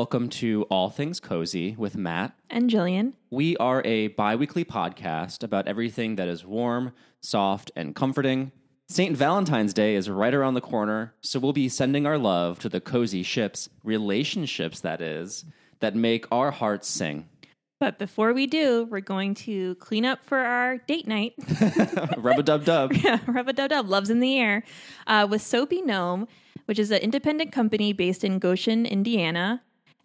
Welcome to All Things Cozy with Matt. And Jillian. We are a bi weekly podcast about everything that is warm, soft, and comforting. St. Valentine's Day is right around the corner, so we'll be sending our love to the cozy ships, relationships that is, that make our hearts sing. But before we do, we're going to clean up for our date night. Rub a dub dub. yeah, rub a dub dub, love's in the air, uh, with Soapy Gnome, which is an independent company based in Goshen, Indiana.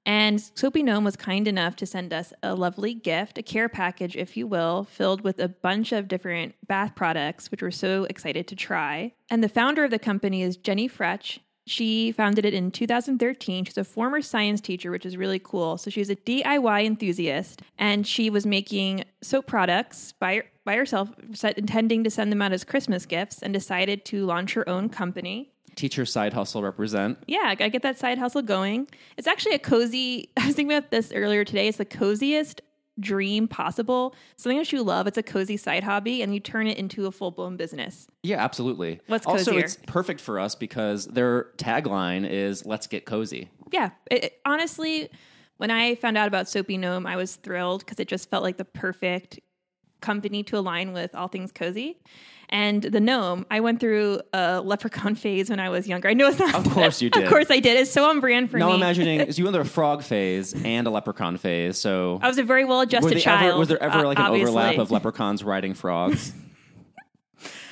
And Soapy Gnome was kind enough to send us a lovely gift, a care package, if you will, filled with a bunch of different bath products, which we're so excited to try. And the founder of the company is Jenny Fretch. She founded it in 2013. She's a former science teacher, which is really cool. So she's a DIY enthusiast, and she was making soap products by by herself, intending to send them out as Christmas gifts, and decided to launch her own company. Teacher side hustle represent. Yeah, I get that side hustle going. It's actually a cozy. I was thinking about this earlier today. It's the coziest dream possible. Something that you love. It's a cozy side hobby, and you turn it into a full blown business. Yeah, absolutely. What's also, it's perfect for us because their tagline is "Let's get cozy." yeah, it, it- honestly, when I found out about Soapy Gnome, I was thrilled because it just felt like the perfect company to align with all things cozy. And the gnome, I went through a leprechaun phase when I was younger. I know it's not. Of course you did. of course I did. It's so on brand for Now me. I'm imagining is you went through a frog phase and a leprechaun phase. So I was a very well-adjusted child. ever, was there ever uh, like an overlap of leprechauns riding frogs?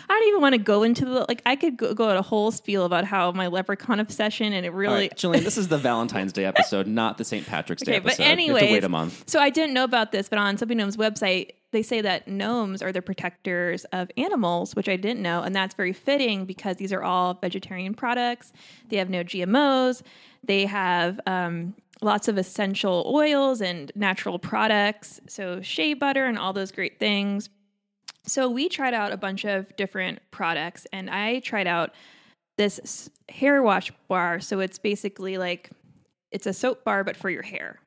I don't even want to go into the like. I could go, go at a whole spiel about how my leprechaun obsession, and it really. right, Jillian, this is the Valentine's Day episode, not the St. Patrick's Day Okay, but episode. Have to wait a month. So I didn't know about this, but on Soapy Gnome's website, they say that gnomes are the protectors of animals, which I didn't know, and that's very fitting because these are all vegetarian products. They have no GMOs. They have um, lots of essential oils and natural products, so shea butter and all those great things. So we tried out a bunch of different products, and I tried out this hair wash bar. So it's basically like it's a soap bar, but for your hair.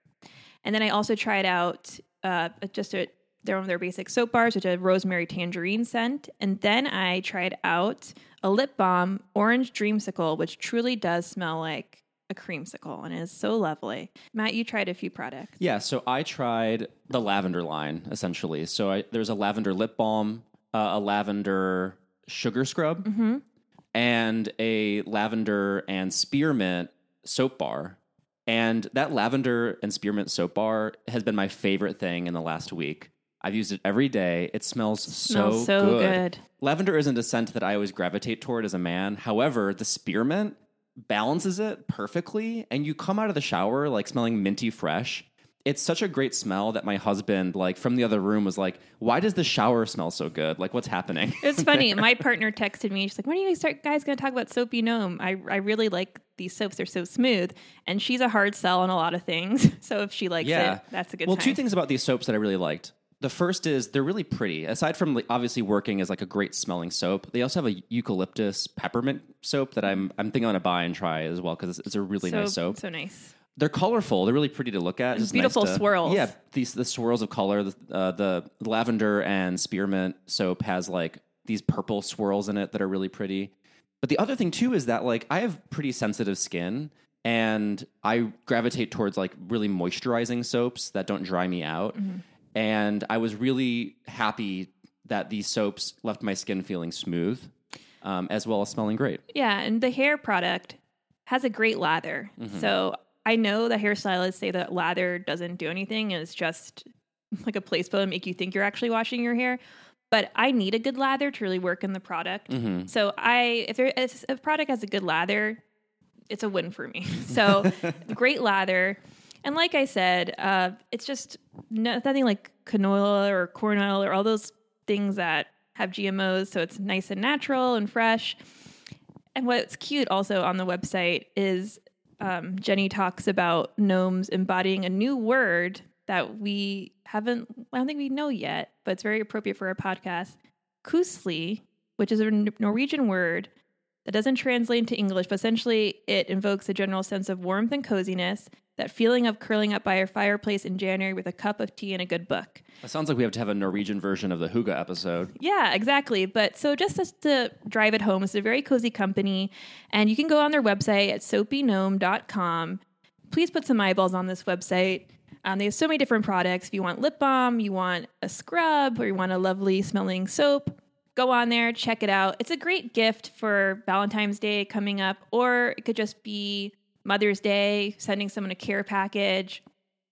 And then I also tried out uh, just a, their their basic soap bars, which are rosemary tangerine scent. And then I tried out a lip balm, orange dreamsicle, which truly does smell like a creamsicle and is so lovely. Matt, you tried a few products. Yeah, so I tried the lavender line essentially. So I, there's a lavender lip balm, uh, a lavender sugar scrub, Mm-hmm. and a lavender and spearmint soap bar. And that lavender and spearmint soap bar has been my favorite thing in the last week. I've used it every day. It smells, Smells so, so good. good. Lavender isn't a scent that I always gravitate toward as a man. However, the spearmint balances it perfectly, and you come out of the shower like smelling minty fresh. It's such a great smell that my husband, like from the other room, was like, "Why does the shower smell so good? Like, what's happening?" It's funny. My partner texted me. She's like, "When are you guys start, guys going to talk about Soapy Gnome? I I really like these soaps. They're so smooth." And she's a hard sell on a lot of things. So if she likes yeah, it, that's a good. Well, time. two things about these soaps that I really liked. The first is they're really pretty. Aside from like, obviously working as like a great smelling soap, they also have a eucalyptus peppermint soap that I'm I'm thinking I'm gonna buy and try as well because it's, it's a really so, nice soap. So nice. They're colorful. They're really pretty to look at. It's beautiful nice to- swirls. Yeah, these the swirls of color. The, uh, the lavender and spearmint soap has like these purple swirls in it that are really pretty. But the other thing too is that like I have pretty sensitive skin, and I gravitate towards like really moisturizing soaps that don't dry me out. Mm-hmm. And I was really happy that these soaps left my skin feeling smooth, um, as well as smelling great. Yeah, and the hair product has a great lather. Mm-hmm. So I know the hairstylists say that lather doesn't do anything and it's just like a placebo to make you think you're actually washing your hair. But I need a good lather to really work in the product. Mm-hmm. So I, if, there, if a product has a good lather, it's a win for me. So great lather. And like I said, uh, it's just nothing like canola or corn oil or all those things that have GMOs. So it's nice and natural and fresh. And what's cute also on the website is um, Jenny talks about gnomes embodying a new word that we haven't, I don't think we know yet, but it's very appropriate for our podcast. koselig, which is a Norwegian word that doesn't translate into English, but essentially it invokes a general sense of warmth and coziness, that feeling of curling up by a fireplace in January with a cup of tea and a good book. It sounds like we have to have a Norwegian version of the hygge episode. Yeah, exactly. But so just to drive it home, it's a very cozy company. And you can go on their website at soapygnome.com. please put some eyeballs on this website. Um, they have so many different products. If you want lip balm, you want a scrub, or you want a lovely smelling soap, go on there, check it out. It's a great gift for Valentine's Day coming up, or it could just be Mother's Day, sending someone a care package.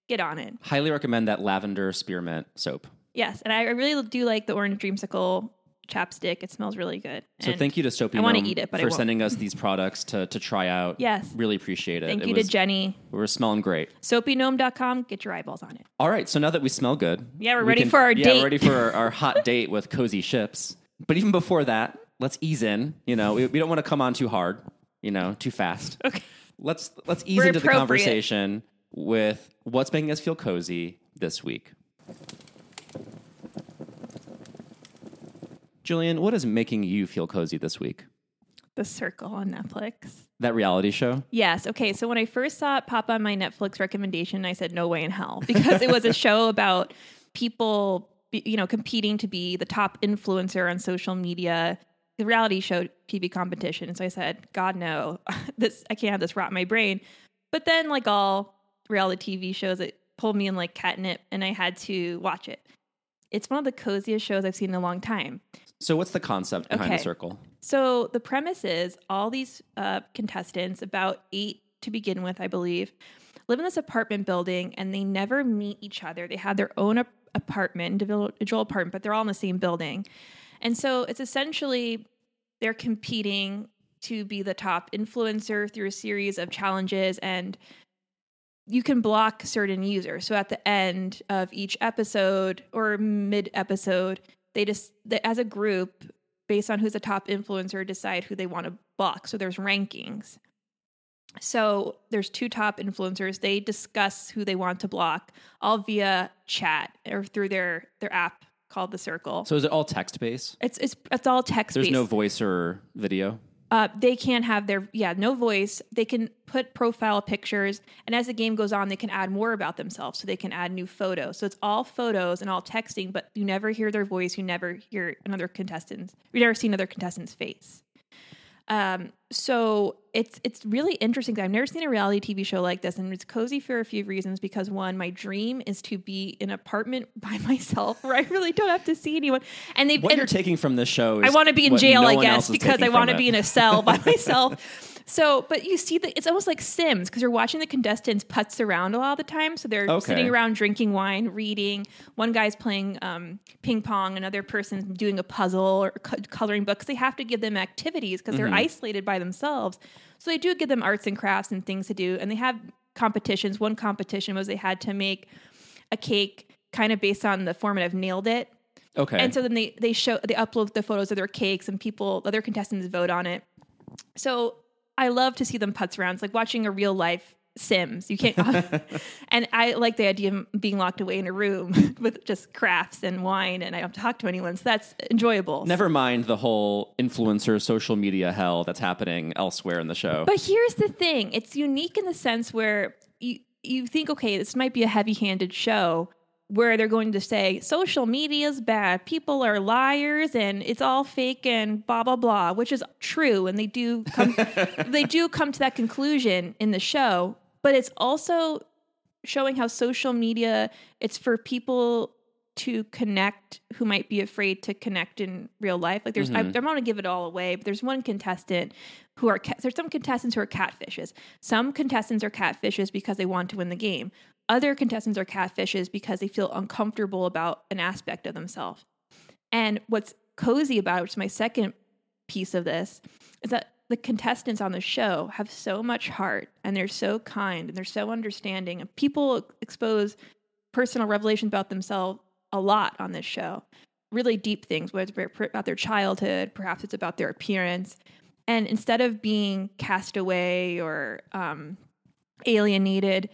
Get on it. Highly recommend that lavender spearmint soap. Yes, and I really do like the orange dreamsicle chapstick. It smells really good. So And thank you to Soapy I wanna Gnome eat it, but for sending us these products to to try out. Yes. really appreciate it. Thank it you was, to Jenny. We are smelling great. Soapygnome.com. Get your eyeballs on it. All right, so now that we smell good, Yeah, we're we ready for our yeah, date. we're ready for our, our hot date with cozy ships. But even before that, let's ease in. You know, we, we don't want to come on too hard. You know, too fast. Okay. Let's let's ease We're into the conversation with what's making us feel cozy this week. Jillian, what is making you feel cozy this week? The Circle on Netflix. That reality show? Yes. Okay. So when I first saw it pop on my Netflix recommendation, I said, no way in hell, because it was a show about people, you know, competing to be the top influencer on social media, the reality show TV competition. And so I said, God, no, this, I can't have this rot in my brain. But then, like all reality TV shows, it pulled me in like catnip and I had to watch it. It's one of the coziest shows I've seen in a long time. So what's the concept behind Okay. the circle? So the premise is all these uh, contestants, about eight to begin with, I believe, live in this apartment building and they never meet each other. They have their own ap- apartment, individual apartment, but they're all in the same building. And so it's essentially they're competing to be the top influencer through a series of challenges and you can block certain users. So at the end of each episode or mid episode, they just they, as a group, based on who's the top influencer, decide who they want to block. So there's rankings. So there's two top influencers. They discuss who they want to block, all via chat or through their their app called the Circle. So is it all text based? it's it's it's all text There's no voice or video. Uh, they can have their yeah no voice they can put profile pictures and as the game goes on they can add more about themselves so they can add new photos so it's all photos and all texting but you never hear their voice you never hear another contestant you never see another contestant's face um, so it's it's really interesting. I've never seen a reality TV show like this, and it's cozy for a few reasons. Because one, my dream is to be in an apartment by myself where I really don't have to see anyone. And they What and you're taking from this show is I want to be in jail, no I guess, because I want to be in a cell by myself. So, but you see that it's almost like Sims because you're watching the contestants putz around a lot of the time. So they're Okay. sitting around drinking wine, reading. One guy's playing um, ping pong, another person's doing a puzzle or co- coloring books. They have to give them activities because Mm-hmm. they're isolated by themselves. So they do give them arts and crafts and things to do. And they have competitions. One competition was they had to make a cake kind of based on the format of Nailed It. Okay. And so then they they show they upload the photos of their cakes and people other contestants vote on it. So I love to see them putz around. It's like watching a real life Sims. You can't and I like the idea of being locked away in a room with just crafts and wine and I don't talk to anyone. So that's enjoyable. Never mind the whole influencer social media hell that's happening elsewhere in the show. But here's the thing: it's unique in the sense where you you think, okay, this might be a heavy-handed show where they're going to say social media is bad, people are liars, and it's all fake and blah blah blah, which is true, and they do come they do come to that conclusion in the show. But it's also showing how social media it's for people to connect who might be afraid to connect in real life. Like there's, I, I'm not going to give it all away, but there's one contestant who are there's some contestants who are catfishes. Some contestants are catfishes because they want to win the game. Other contestants are catfishes because they feel uncomfortable about an aspect of themselves. And what's cozy about it, which is my second piece of this, is that the contestants on the show have so much heart and they're so kind and they're so understanding. And people expose personal revelations about themselves a lot on this show. Really deep things, whether it's about their childhood, perhaps it's about their appearance. And instead of being cast away or um, alienated,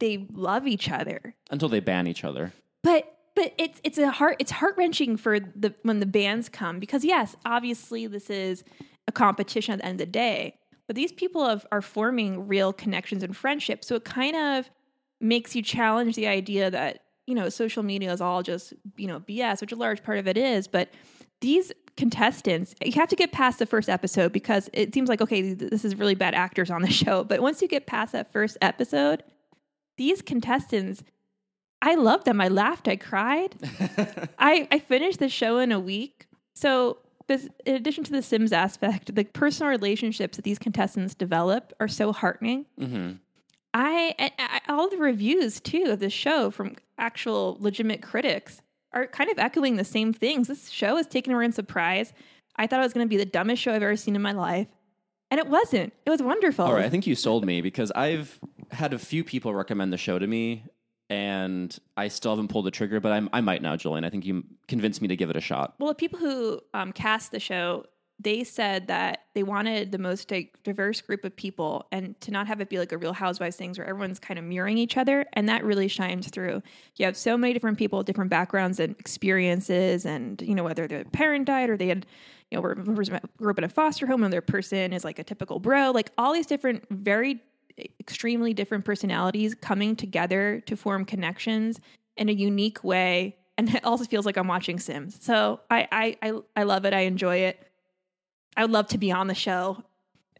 they love each other Until they ban each other. but but it's it's a heart it's heart wrenching for the when the bans come because yes, obviously this is a competition at the end of the day, but these people have, are forming real connections and friendships. So it kind of makes you challenge the idea that you know social media is all just you know BS, which a large part of it is, but these contestants, you have to get past the first episode because it seems like okay, this is really bad actors on the show. But once you get past that first episode, these contestants, I love them. I laughed, I cried. I I finished the show in a week. So this, in addition to the Sims aspect, the personal relationships that these contestants develop are so heartening. hmm I, I, I all the reviews too of this show from actual legitimate critics are kind of echoing the same things. This show has taken her in surprise. I thought it was going to be the dumbest show I've ever seen in my life, and it wasn't. It was wonderful. All right, I think you sold me because I've had a few people recommend the show to me, and I still haven't pulled the trigger. But I'm, I might now, Jillian. I think you convinced me to give it a shot. Well, the people who um, cast the show, they said that they wanted the most diverse group of people and to not have it be like a real housewives things where everyone's kind of mirroring each other. And that really shines through. You have so many different people, different backgrounds and experiences, and, you know, whether their parent died or they had, you know, grew up in a foster home, another person is like a typical bro, like all these different, very extremely different personalities coming together to form connections in a unique way. And it also feels like I'm watching Sims. So I, I, I, I love it. I enjoy it. I would love to be on the show.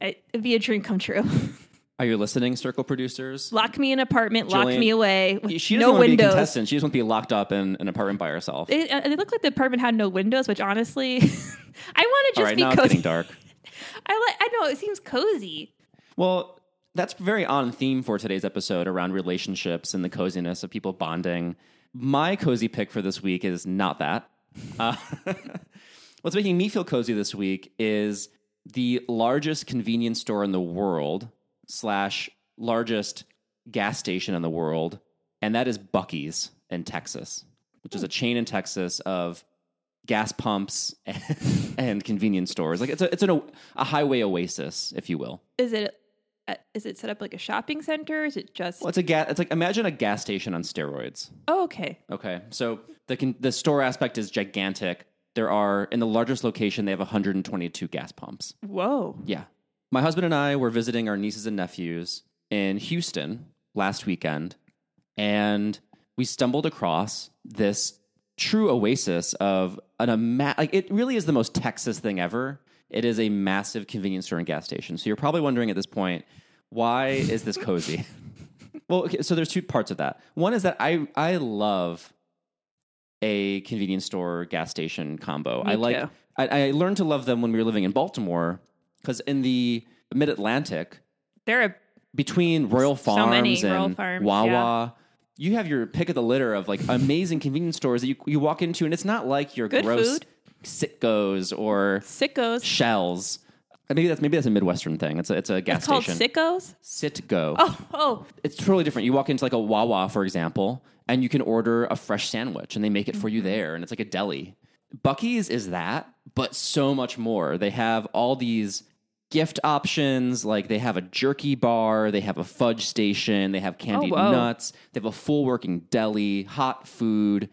It, it'd be a dream come true. Are you listening, Circle producers? lock me in an apartment, lock me away. She doesn't no want to be a windows. contestant. She just wants to be locked up in an apartment by herself. It, uh, it looked like the apartment had no windows, which honestly, I want to just right, be now it's cozy. getting dark. I like. I know it seems cozy. Well, that's very on theme for today's episode around relationships and the coziness of people bonding. My cozy pick for this week is not that. Uh, what's making me feel cozy this week is the largest convenience store in the world slash largest gas station in the world, and that is Buc-ee's in Texas, which is a chain in Texas of gas pumps and, and convenience stores. Like it's a it's an, a highway oasis, if you will. Is it? Uh, is it set up like a shopping center? Is it just? Well, it's a gas. It's like imagine a gas station on steroids. oh, okay. Okay, so the con- the store aspect is gigantic. There are in the largest location they have 122 gas pumps. Whoa. Yeah, my husband and I were visiting our nieces and nephews in Houston last weekend, and we stumbled across this true oasis of an ama- like it really is the most Texas thing ever. It is a massive convenience store and gas station. So you're probably wondering at this point, why is this cozy? well, okay, so there's two parts of that. One is that I I love a convenience store gas station combo. Me I like too. I, I learned to love them when we were living in Baltimore because in the mid Atlantic, there are between Royal Farms many and Royal Farms, Wawa, you have your pick of the litter of like amazing convenience stores that you, you walk into, and it's not like your Good gross food. Citgos or sickos. Shells. Uh, Maybe that's maybe that's a Midwestern thing. It's a it's a gas It's called station. sickos. Citgo. Oh, oh, It's totally different. You walk into like a Wawa, for example, and you can order a fresh sandwich, and they make it for Mm-hmm. you there, and it's like a deli. Buc-ee's is that, but so much more. They have all these gift options. Like they have a jerky bar, they have a fudge station, they have candied Oh, whoa. nuts, they have a full working deli, hot food.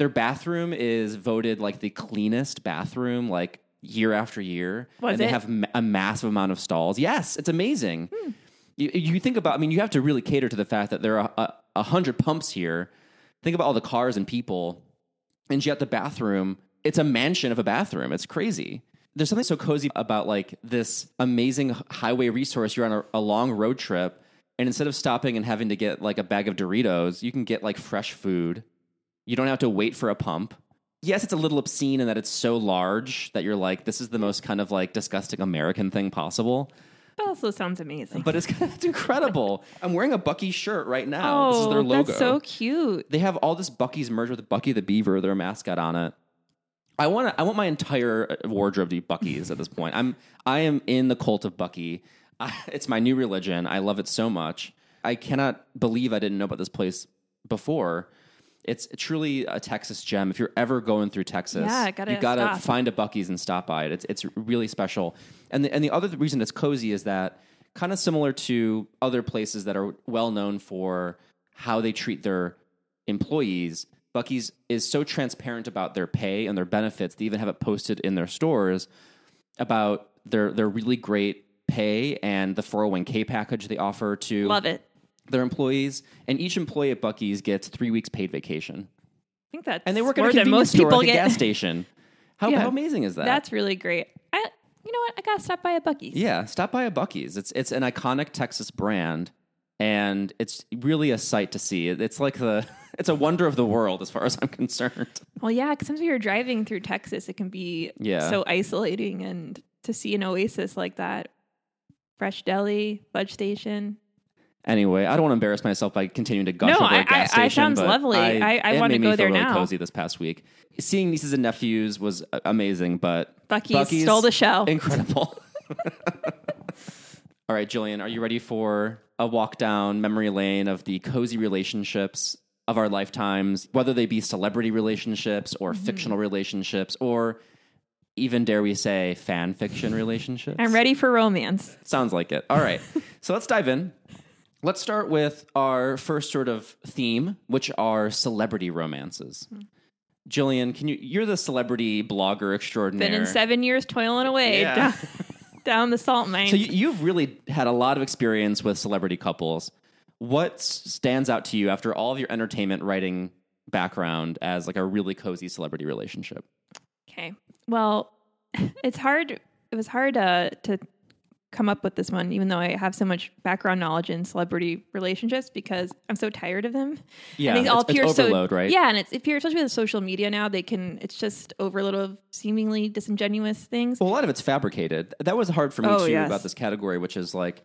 Their bathroom is voted like the cleanest bathroom, like year after year. Was and they have a massive amount of stalls. Yes, it's amazing. Hmm. You, you think about, I mean, you have to really cater to the fact that there are a, a hundred pumps here. Think about all the cars and people, and yet the bathroom, it's a mansion of a bathroom. It's crazy. There's something so cozy about like this amazing highway resource. You're on a, a long road trip, and instead of stopping and having to get like a bag of Doritos, you can get like fresh food. You don't have to wait for a pump. Yes, it's a little obscene in that it's so large that you're like, this is the most kind of like disgusting American thing possible. that also sounds amazing. But it's it's incredible. I'm wearing a Buc-ee shirt right now. oh, this is their oh, logo. that's so cute. they have all this Buc-ee's merged with Buc-ee the Beaver, their mascot on it. I want I want my entire uh, wardrobe to be Buc-ee's at this point. I'm I am in the cult of Buc-ee. I, it's my new religion. I love it so much. I cannot believe I didn't know about this place before. It's truly a Texas gem. If you're ever going through Texas, Yeah, gotta you gotta stop. find a Buc-ee's and stop by it. It's it's really special. And the, and the other reason it's cozy is that kind of similar to other places that are well known for how they treat their employees. Buc-ee's is so transparent about their pay and their benefits. They even have it posted in their stores about their their really great pay and the 401k package they offer to Love it. Their employees. And each employee at Buc-ee's gets three weeks paid vacation I think that's and they work at a convenience most store, like a get. gas station. How, Yeah. how amazing is that? That's really great. I, you know what? I gotta stop by a Buc-ee's. Yeah, stop by a Buc-ee's. It's it's an iconic Texas brand, and it's really a sight to see. It's like the it's a wonder of the world as far as I'm concerned. Well, yeah, because sometimes you're driving through Texas, it can be Yeah. so isolating, and to see an oasis like that, fresh deli, Budge Station. Anyway, I don't want to embarrass myself by continuing to gush No, over a I- gas I- I station. sounds but lovely. I- I wanna made me go feel there really now. Cozy this past week. Seeing nieces and nephews was amazing, but Buc-ee's stole the show. Incredible. All right, Jillian, are you ready for a walk down memory lane of the cozy relationships of our lifetimes, whether they be celebrity relationships or Mm-hmm. fictional relationships or even, dare we say, fan fiction relationships? I'm ready for romance. Sounds like it. All right. so let's dive in. Let's start with our first sort of theme, which are celebrity romances. Jillian, can you you're the celebrity blogger extraordinaire. Been in seven years toiling away Yeah. down, down the salt mine. So you, you've really had a lot of experience with celebrity couples. What stands out to you after all of your entertainment writing background as like a really cozy celebrity relationship? Okay. Well, it's hard. It was hard uh, to come up with this one, even though I have so much background knowledge in celebrity relationships because I'm so tired of them. Yeah, And they all it's- it's appear so- right? Yeah, and it's if you're especially with social media now, they can. It's just overload of seemingly disingenuous things. Well, a lot of it's fabricated. That was hard for me Oh, too yes. about this category, which is like,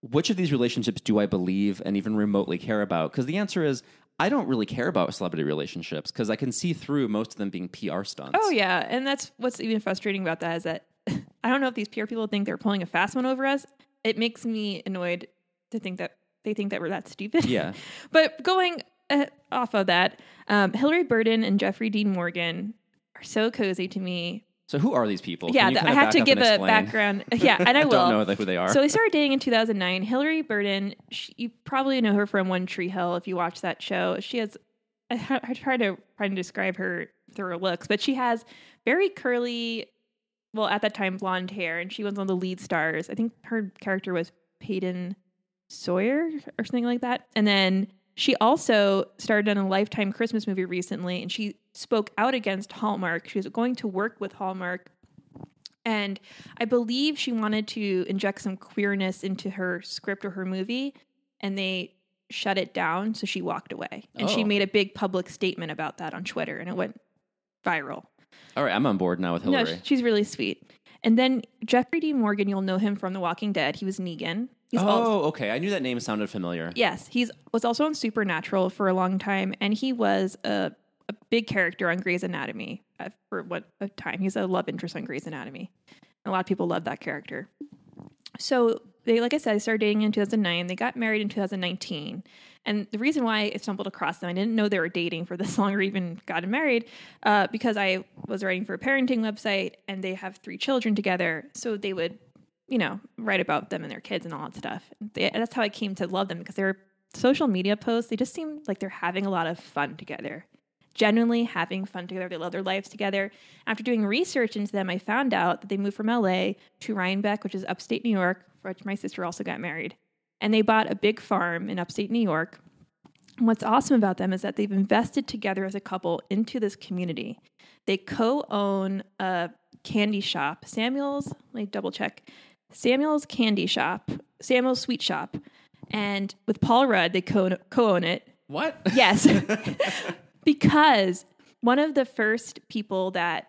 which of these relationships do I believe and even remotely care about? Because the answer is, I don't really care about celebrity relationships because I can see through most of them being PR stunts. Oh yeah, and that's what's even frustrating about that is that I don't know if these PR people think they're pulling a fast one over us. It makes me annoyed to think that they think that we're that stupid. Yeah. but going uh, off of that, um, Hilarie Burton and Jeffrey Dean Morgan are so cozy to me. So who are these people? yeah, I have to give a background. Yeah, and I I will. don't know who they are. So they started dating in 2009. Hilarie Burton, she, you probably know her from One Tree Hill if you watch that show. She has, I, I try to try to describe her through her looks, but she has very curly, well, at that time, blonde hair, and she was one of the lead stars. I think her character was Peyton Sawyer or something like that. And then she also starred in a Lifetime Christmas movie recently, and she spoke out against Hallmark. She was going to work with Hallmark and I believe she wanted to inject some queerness into her script or her movie, and they shut it down. So she walked away. And she Oh. made a big public statement about that on Twitter, and it went viral. All right, I'm on board now with No, Hilarie. sh- she's really sweet. And then Jeffrey D. Morgan, you'll know him from The Walking Dead. He was Negan. He's oh, al- okay. I knew that name sounded familiar. Yes, he's was also on Supernatural for a long time, and he was a, a big character on Grey's Anatomy uh, for what a time. He's a love interest on Grey's Anatomy. A lot of people love that character. So they, like I said, they started dating in 2009. They got married in 2019. And the reason why I stumbled across them, I didn't know they were dating for this long or even gotten married, uh, because I was writing for a parenting website and they have three children together. So they would, you know, write about them and their kids and all that stuff. They, that's how I came to love them because their social media posts, they just seem like they're having a lot of fun together. Genuinely having fun together. They love their lives together. After doing research into them, I found out that they moved from LA to Rhinebeck, which is upstate New York, for which my sister also got married. And they bought a big farm in upstate New York. And what's awesome about them is that they've invested together as a couple into this community. They co own a candy shop, Samuel's, let me double check, Samuel's Candy Shop, Samuel's Sweet Shop. And with Paul Rudd, they co own it. What? Yes. because one of the first people that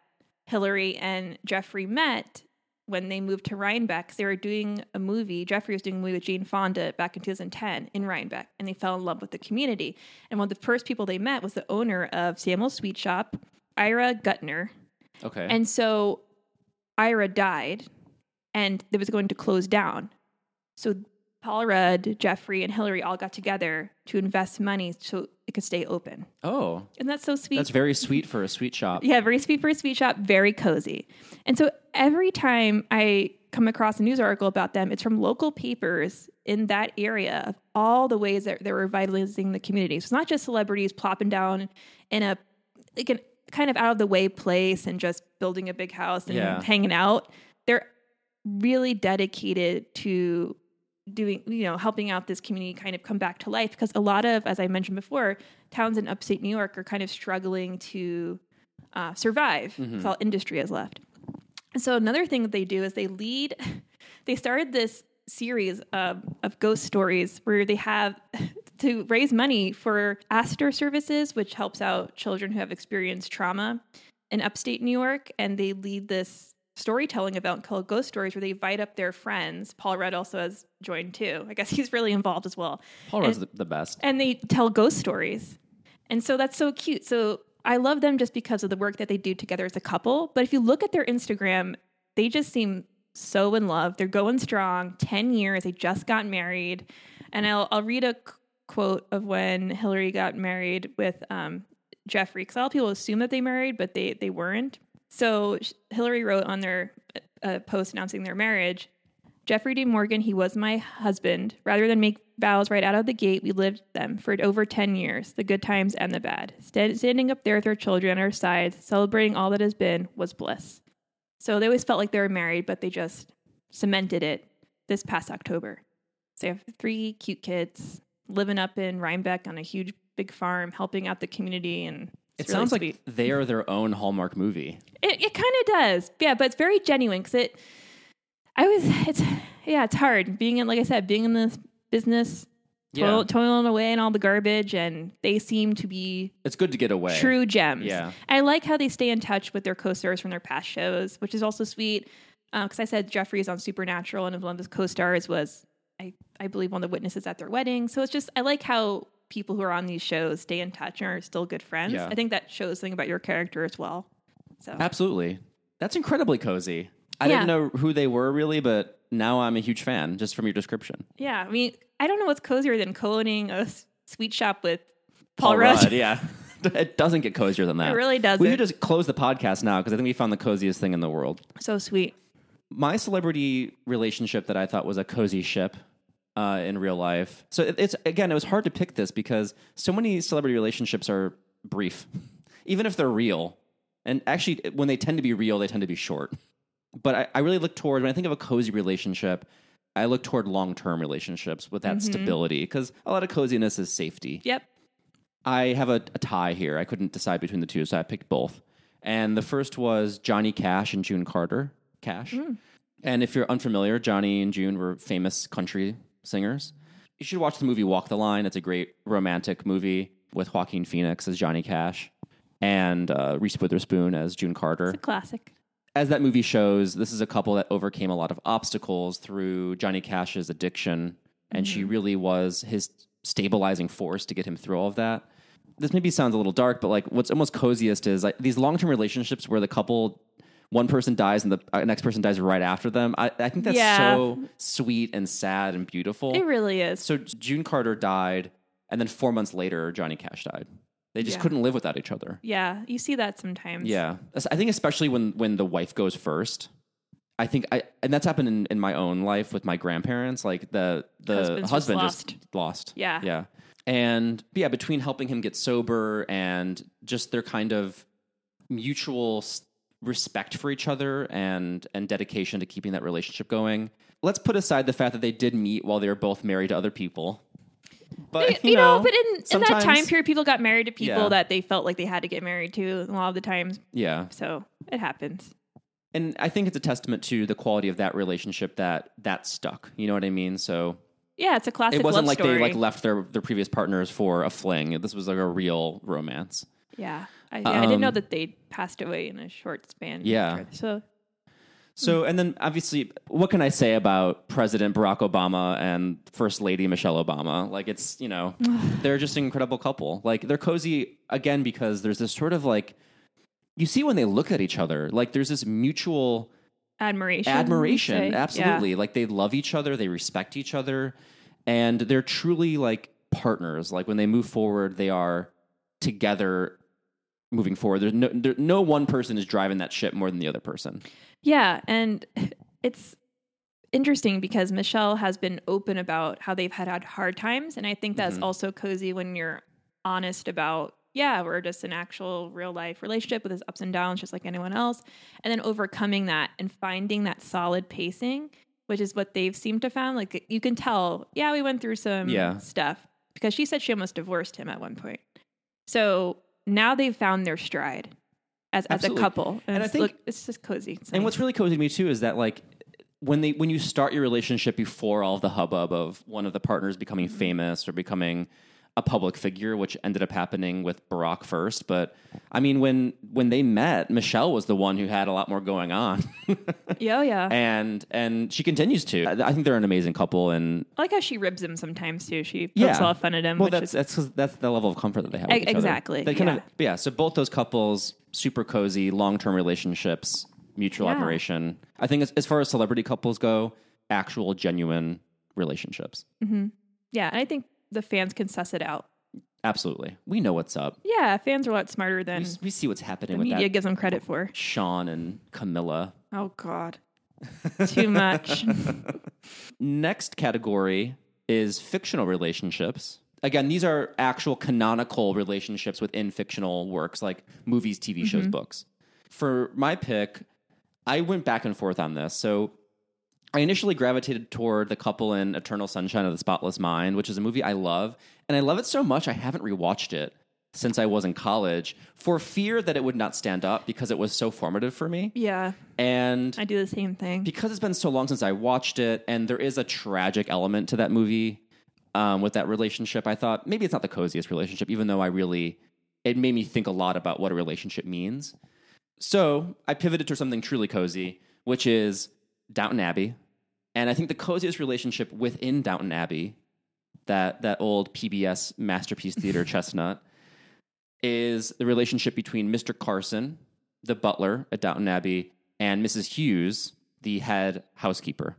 Hilarie and Jeffrey met when they moved to Rhinebeck, they were doing a movie. Jeffrey was doing a movie with Jane Fonda back in 2010 in Rhinebeck, and they fell in love with the community. And one of the first people they met was the owner of Samuel's Sweet Shop, Ira Gutner. Okay. And so Ira died and it was going to close down. So Paul Rudd, Jeffrey, and Hilarie all got together to invest money so it could stay open. oh, And that's so sweet. that's very sweet for a sweet shop. yeah, very sweet for a sweet shop, very cozy. And so every time I come across a news article about them, it's from local papers in that area of all the ways that they're revitalizing the community. So it's not just celebrities plopping down in a like an kind of out of the way place and just building a big house and Yeah. hanging out. They're really dedicated to doing you know helping out this community kind of come back to life because a lot of as i mentioned before towns in upstate new york are kind of struggling to uh, survive. Mm-hmm. All industry has left. And so another thing that they do is they lead. They started this series of, of ghost stories where they have to raise money for Astor Services, which helps out children who have experienced trauma in upstate New York, and they lead this storytelling event called Ghost Stories, where they invite up their friends. Paul Rudd also has joined too. I guess he's really involved as well Paul Rudd's the, the best. and they tell ghost stories. And so that's so cute. So I love them just because of the work that they do together as a couple. But if you look at their Instagram, they just seem so in love. They're going strong. 10 years. They just got married. And I'll, I'll read a c- quote of when Hilarie got married with um, Jeffrey, because a lot of people assume that they married, but they, they weren't. So Hilarie wrote on their uh, post announcing their marriage Jeffrey D. Morgan, he was my husband. Rather than make vows right out of the gate, we lived them for over 10 years, the good times and the bad. Stand, standing up there with our children at our sides, celebrating all that has been, was bliss. So they always felt like they were married, but they just cemented it this past October. So they have three cute kids living up in Rhinebeck on a huge, big farm, helping out the community. And It it's really sounds sweet. like they are their own Hallmark movie. It, it kind of does. Yeah, but it's very genuine because it, I was, it's, yeah, it's hard being in, like I said, being in this business, Yeah. toil, toiling away in all the garbage, and they seem to be It's good to get away. true gems. Yeah. I like how they stay in touch with their co stars from their past shows, which is also sweet. Uh, because I said Jeffrey's on Supernatural, and one of his co stars was, I, I believe, one of the witnesses at their wedding. So it's just, I like how people who are on these shows stay in touch and are still good friends. Yeah. I think that shows something about your character as well. So Absolutely. That's incredibly cozy. I Yeah. didn't know who they were really, but now I'm a huge fan just from your description. Yeah, I mean, I don't know what's cozier than co-owning a sweet shop with Paul, Rudd. yeah. it doesn't get cozier than that. It really doesn't. We should just close the podcast now because I think we found the coziest thing in the world. So sweet. My celebrity relationship that I thought was a cozy ship uh, in real life. So it, it's again, it was hard to pick this because so many celebrity relationships are brief, even if they're real. And actually, when they tend to be real, they tend to be short. But I, I really look toward when I think of a cozy relationship. I look toward long term relationships with that stability because a lot of coziness is safety. Yep. I have a, a tie here. I couldn't decide between the two, so I picked both. And the first was Johnny Cash and June Carter. Cash. And if you're unfamiliar, Johnny and June were famous country singers. You should watch the movie Walk the Line. It's a great romantic movie with Joaquin Phoenix as Johnny Cash and uh, Reese Witherspoon as June Carter It's a classic. as that movie shows, this is a couple that overcame a lot of obstacles through Johnny Cash's addiction, and she really was his stabilizing force to get him through all of that. This maybe sounds a little dark, but like what's almost coziest is like these long term relationships where the couple, one person dies and the uh, next person dies right after them. I, I think that's Yeah. so sweet and sad and beautiful. It really is. so June Carter died, and then four months later, Johnny Cash died. They just Yeah. couldn't live without each other. yeah, you see that sometimes. Yeah, I think especially when when the wife goes first. I think I and that's happened in, in my own life with my grandparents. Like the the Husband's just husband lost. just lost. Yeah. yeah, and yeah, between helping him get sober and just their kind of mutual respect for each other and and dedication to keeping that relationship going. Let's put aside the fact that they did meet while they were both married to other people. But You, know, but in, in that time period, people got married to people Yeah. that they felt like they had to get married to a lot of the times. yeah, So it happens. and I think it's a testament to the quality of that relationship that that stuck. You know what I mean? So Yeah, it's a classic it wasn't like story. they like left their their previous partners for a fling. This was like a real romance. yeah, I, yeah, I didn't know Um, that they passed away in a short span. Yeah. So So, and then obviously, what can I say about President Barack Obama and First Lady Michelle Obama? Like, it's, you know, they're just an incredible couple. Like, they're cozy again because there's this sort of like, you see when they look at each other, like, there's this mutual admiration. admiration. Absolutely. Like, they love each other, they respect each other, and they're truly like partners. Like, when they move forward, they are together moving forward. There's no, there, no one person is driving that ship more than the other person. Yeah, and it's interesting because Michelle has been open about how they've had, had hard times, and I think that's mm-hmm. also cozy when you're honest about yeah, we're just an actual real life relationship with its ups and downs, just like anyone else, and then overcoming that and finding that solid pacing, which is what they've seemed to found. Like you can tell, yeah, we went through some Yeah. stuff because she said she almost divorced him at one point. So now they've found their stride. as, as a Absolutely. couple. And I it's, think- look, it's just cozy. It's And nice. what's really cozy to me too is that like when they when you start your relationship before all of the hubbub of one of the partners becoming Mm-hmm. famous or becoming a public figure, which ended up happening with Barack first. But I mean, when when they met, Michelle was the one who had a lot more going on, yeah, oh, yeah. and and she continues to. I think they're an amazing couple, and I like how she ribs him sometimes too. She pokes yeah, a lot of fun at him. Well, which that's is, that's that's the level of comfort that they have. E- With each other. exactly, They kind yeah. of but yeah. So both those couples, super cozy, long term relationships, mutual Yeah. admiration. I think as, as far as celebrity couples go, actual genuine relationships. Mm-hmm. yeah, and I think the fans can suss it out. Absolutely, we know what's up. Yeah, fans are a lot smarter than s- we see what's happening the with media that gives them credit for. Shawn and Camila. Oh God, too much. Next category is fictional relationships. Again, these are actual canonical relationships within fictional works like movies, TV shows, mm-hmm. books. For my pick, I went back and forth on this. So I initially gravitated toward the couple in Eternal Sunshine of the Spotless Mind, which is a movie I love. And I love it so much, I haven't rewatched it since I was in college for fear that it would not stand up because it was so formative for me. yeah, And I do the same thing. because it's been so long since I watched it, and there is a tragic element to that movie um, with that relationship, I thought maybe it's not the coziest relationship, even though I really, it made me think a lot about what a relationship means. So I pivoted to something truly cozy, which is Downton Abbey. And I think the coziest relationship within Downton Abbey, that, that old PBS Masterpiece Theater chestnut, is the relationship between Mr. Carson, the butler at Downton Abbey, and Mrs. Hughes, the head housekeeper.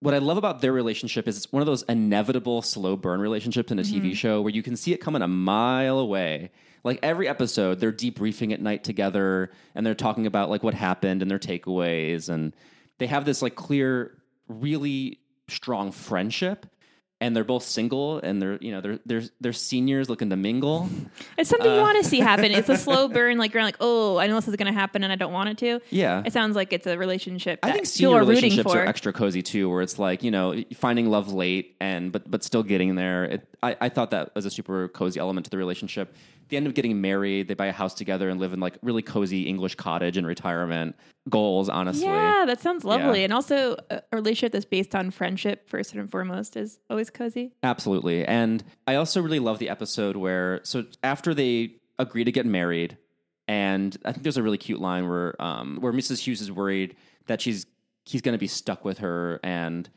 What I love about their relationship is it's one of those inevitable slow burn relationships in a TV mm-hmm. show where you can see it coming a mile away. Like every episode, they're debriefing at night together and they're talking about like what happened and their takeaways and they have this like clear, really strong friendship. And they're both single, and they're you know they're they're they're seniors looking to mingle. It's something Uh, you want to see happen. It's a slow burn. Like you're like, oh, I know this is going to happen, and I don't want it to. Yeah, It sounds like it's a relationship that I think senior are relationships for. are extra cozy too, where it's like you know finding love late and but but still getting there. It, I I thought that was a super cozy element to the relationship. They end up getting married. They buy a house together and live in like really cozy English cottage in retirement. Goals, honestly. yeah, that sounds lovely. Yeah. And also, a relationship that's based on friendship, first and foremost, is always cozy. Absolutely. And I also really love the episode where, so after they agree to get married, and I think there's a really cute line where, um, where Mrs. Hughes is worried that she's he's going to be stuck with her, and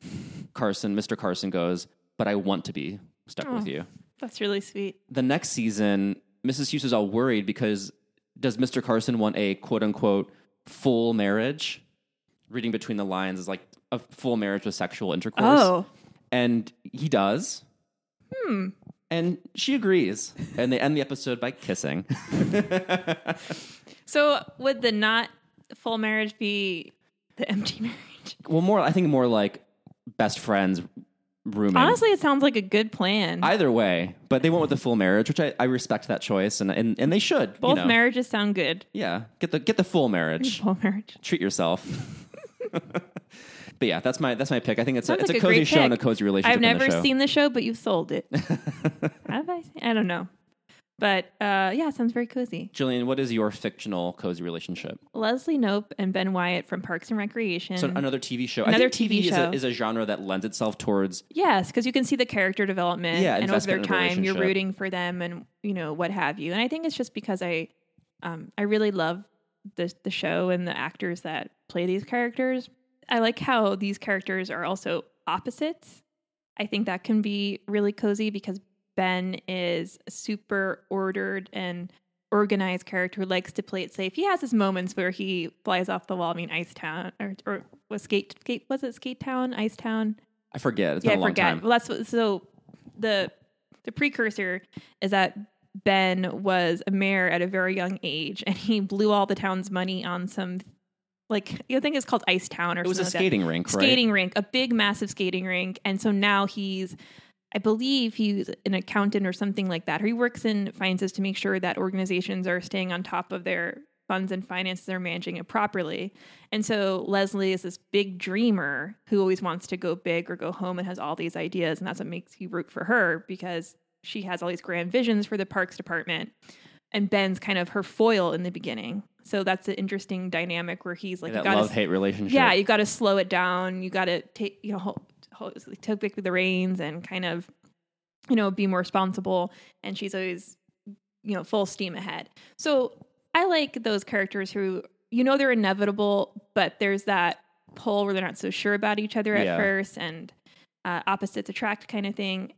Carson, Mr. Carson goes, "But I want to be stuck with you." That's really sweet. The next season, Mrs. Hughes is all worried because does Mr. Carson want a quote unquote full marriage? Reading between the lines is like a full marriage with sexual intercourse Oh, and he does. Hmm. And she agrees, and they end the episode by kissing. so would the not full marriage be the empty marriage? well, more I think more like best friends rooming. Honestly, it sounds like a good plan. either way, but they went with the full marriage, which I, I respect that choice, and and, and they should. Both you know. marriages sound good. yeah, get the get the full marriage. Full marriage. Treat yourself. but yeah, that's my that's my pick. I think it's a, it's like a cozy show and a cozy relationship. I've the never show. seen the show, but you've sold it. Have I? I don't know. But uh, yeah, sounds very cozy. Jillian, what is your fictional cozy relationship? Leslie Knope and Ben Wyatt from Parks and Recreation. So another TV show. Another I think TV, TV is, show. a, is a genre that lends itself towards yes, because you can see the character development Yeah, and over their investment in a time, you're rooting for them and you know what have you. And I think it's just because I, um, I really love the the show and the actors that play these characters. I like how these characters are also opposites. I think that can be really cozy because Ben is a super ordered and organized character who likes to play it safe. He has his moments where he flies off the wall. I mean, Ice Town or, or was Skate Skate was it Skate Town, Ice Town? I forget. It's yeah, been a I long forget. time. Well, that's what, so the the precursor is that Ben was a mayor at a very young age, and he blew all the town's money on some like you think it's called Ice Town or It was a something like that skating rink, right? skating rink, a big, massive skating rink. And so now he's, I believe he's an accountant or something like that. Or he works in finances to make sure that organizations are staying on top of their funds and finances, they're managing it properly. And so Leslie is this big dreamer who always wants to go big or go home and has all these ideas. And that's what makes you root for her because she has all these grand visions for the parks department. and Ben's kind of her foil in the beginning. So that's an interesting dynamic where he's like, that you gotta, love hate relationship. yeah, you got to slow it down. You got to take, you know, hold, take the reins and kind of, you know, be more responsible. And she's always, you know, full steam ahead. So I like those characters who, you know, they're inevitable, but there's that pull where they're not so sure about each other at Yeah. first and uh, opposites attract kind of thing.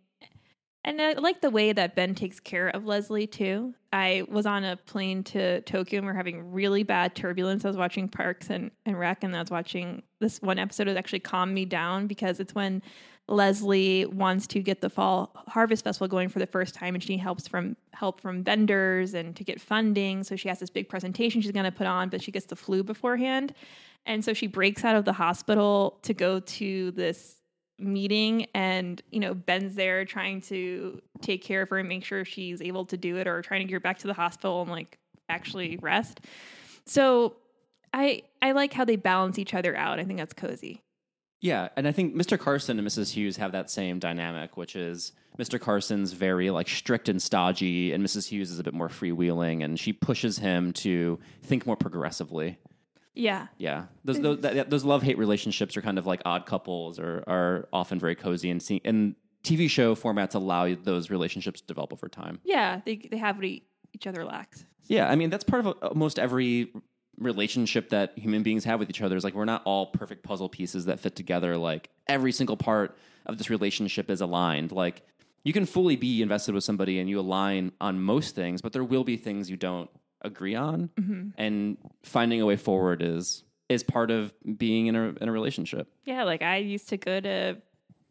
And I like the way that Ben takes care of Leslie too. I was on a plane to Tokyo and we are having really bad turbulence. I was watching Parks and, and Rec and I was watching this one episode that actually calmed me down because it's when Leslie wants to get the fall harvest festival going for the first time and she helps from help from vendors and to get funding. So she has this big presentation she's gonna put on, but she gets the flu beforehand. And so she breaks out of the hospital to go to this meeting and you know ben's there trying to take care of her and make sure she's able to do it or trying to get her back to the hospital and like actually rest so i i like how they balance each other out i think that's cozy Yeah, and I think Mr. Carson and Mrs. Hughes have that same dynamic, which is Mr. Carson's very like strict and stodgy, and Mrs. Hughes is a bit more freewheeling, and she pushes him to think more progressively. Yeah Yeah, those those, that, those love hate relationships are kind of like odd couples, or are often very cozy, and see, and TV show formats allow those relationships to develop over time. yeah they, they have what each other lacks Yeah, I mean that's part of uh, almost every relationship that human beings have with each other. Is like we're not all perfect puzzle pieces that fit together. Like every single part of this relationship is aligned. Like you can fully be invested with somebody and you align on most things, but there will be things you don't agree on. Mm-hmm. And finding a way forward is is part of being in a in a relationship. yeah like i used to go to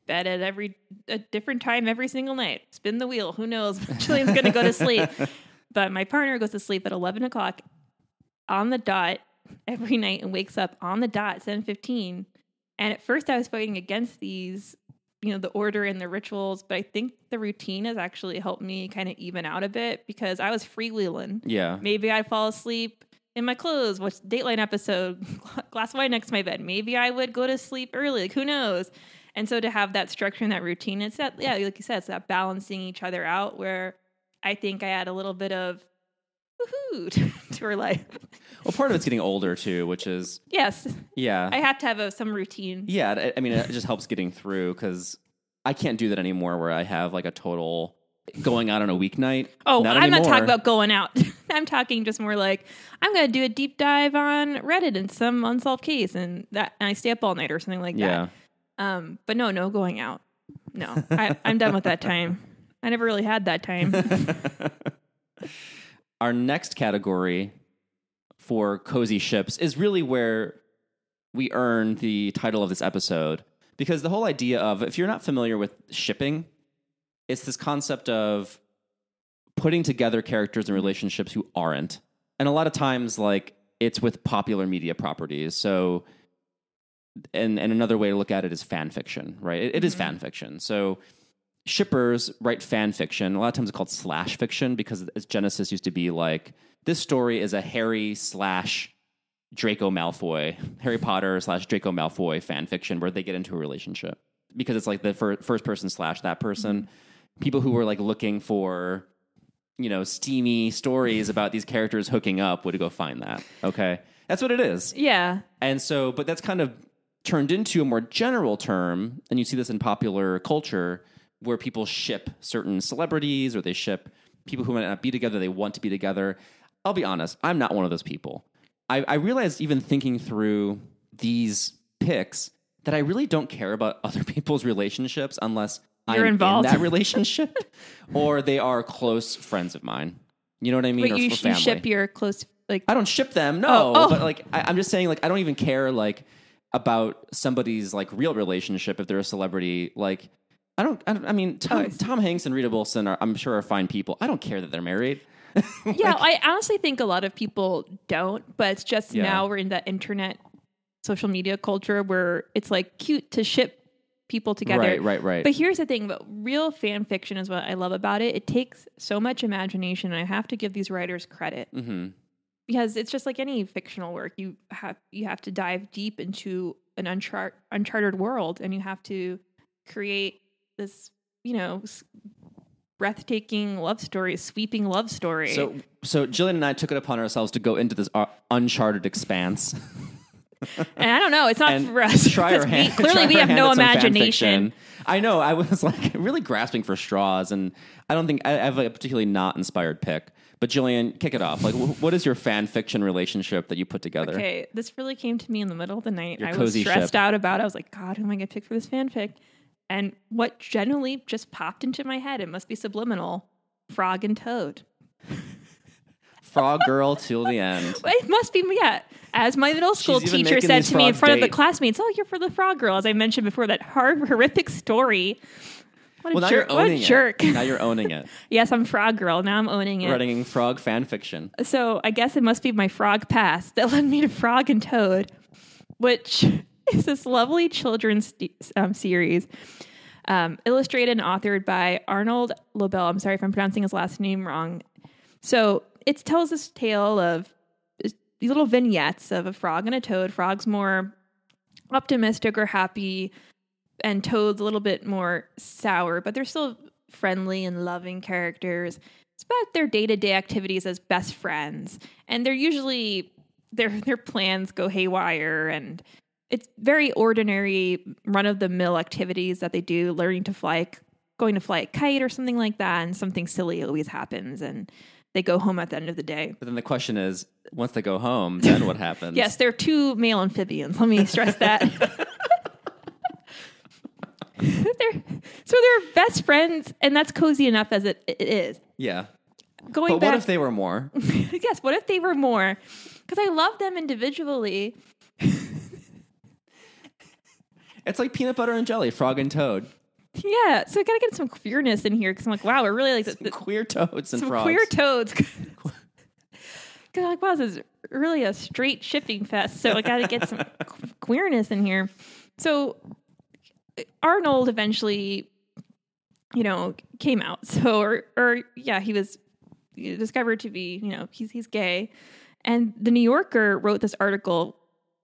bed at every a different time every single night. Spin the wheel. Who knows? Jillian's gonna go to sleep. But my partner goes to sleep at 11 o'clock on the dot every night and wakes up on the dot 7.15 and at first i was fighting against these you know the order and the rituals but i think the routine has actually helped me kind of even out a bit because i was freewheeling. Yeah. maybe i'd fall asleep in my clothes watch dateline episode glass of wine next to my bed. Maybe i would go to sleep early like who knows? And so to have that structure and that routine it's that yeah like you said it's that balancing each other out where i think i had a little bit of woohoo to her life Well, part of it's getting older too, which is yes yeah. i have to have a, some routine Yeah, I- mean, it just helps getting through because I can't do that anymore. Where I have like a total going out on a weeknight. Oh, Not I'm not talking about going out. I'm talking just more like I'm going to do a deep dive on Reddit and some unsolved case, and that and I stay up all night or something like Yeah, that. Um, but no, no going out. No, I, I'm done with that time. I never really had that time. our next category for cozy ships is really where we earn the title of this episode because the whole idea of if you're not familiar with shipping, it's this concept of putting together characters and relationships who aren't. And a lot of times like it's with popular media properties. So and and another way to look at it is fan fiction, right? It, it is mm-hmm. fan fiction. So shippers write fan fiction. A lot of times it's called slash fiction because its genesis used to be like this story is a Harry slash Draco Malfoy, Harry Potter slash Draco Malfoy fan fiction where they get into a relationship because it's like the fir- first person slash that person. Mm-hmm. People who were like looking for you know steamy stories about these characters hooking up would go find that. Okay, that's what it is. yeah, And so, but that's kind of turned into a more general term, and you see this in popular culture where people ship certain celebrities or they ship people who might not be together, they want to be together. I'll be honest, I'm not one of those people. I, I realized even thinking through these picks that I really don't care about other people's relationships unless You're I'm involved. in that relationship or they are close friends of mine. You know what I mean? but or you, you ship your close like I don't ship them, no. Oh, oh. But like, I, I'm just saying, like, I don't even care like about somebody's like real relationship if they're a celebrity. Like, I don't. I, don't, I mean, Tom, Oh. Tom Hanks and Rita Wilson are, I'm sure, are fine people. I don't care that they're married. yeah, I honestly think a lot of people don't, but it's just Yeah. now we're in that internet social media culture where it's like cute to ship people together. Right, right, right. But here's the thing but real fan fiction is what I love about it. It takes so much imagination and I have to give these writers credit. hmm Because it's just like any fictional work. You have you have to dive deep into an unchart, uncharted world and you have to create this, you know, breathtaking love story, sweeping love story. So, so Jillian and I took it upon ourselves to go into this uh, uncharted expanse. and I don't know, it's not and for us. try our 'cause we- hand. clearly, we have hand no at some fan imagination. I know. I was like really grasping for straws, and I don't think I have a particularly not inspired pick. But Jillian, kick it off. Like, wh- what is your fan fiction relationship that you put together? Okay, this really came to me in the middle of the night. Your I was stressed ship. out about it. I was like, God, who am I going to pick for this fanfic? And what generally just popped into my head, it must be subliminal Frog and Toad. Frog girl till the end. It must be, yeah. As my middle school She's teacher said to me in front of the classmates, Oh, you're for the Frog Girl. As I mentioned before, that hor- horrific story. What a Well, jerk. What a it. jerk. Now you're owning it. yes, I'm Frog Girl. Now I'm owning it. Writing frog fan fiction. So I guess it must be my frog past that led me to Frog and Toad, which is this lovely children's um, series, um, illustrated and authored by Arnold Lobel. I'm sorry if I'm pronouncing his last name wrong. So it tells this tale of these little vignettes of a frog and a toad. Frog's more optimistic or happy, and Toad's a little bit more sour, but they're still friendly and loving characters. It's about their day to day activities as best friends, and they're usually their their plans go haywire, and it's very ordinary, run of the mill activities that they do, learning to fly, going to fly a kite or something like that, and something silly always happens, and they go home at the end of the day. But then the question is, once they go home, then what happens? Yes, they're two male amphibians. Let me stress that. they're, so they're best friends, and that's cozy enough as it, it is. Yeah. Going But back, what if they were more? yes, what if they were more? Because I love them individually. It's like peanut butter and jelly, frog and toad. Yeah, so I gotta get some queerness in here because I'm like, wow, we're really like the, the- Queer toads and some frogs. queer toads. Because like, wow, this is really a straight shipping fest. So I got to get some queerness in here. So Arnold eventually, you know, came out. So or or yeah, he was discovered to be, you know, he's he's gay. And the New Yorker wrote this article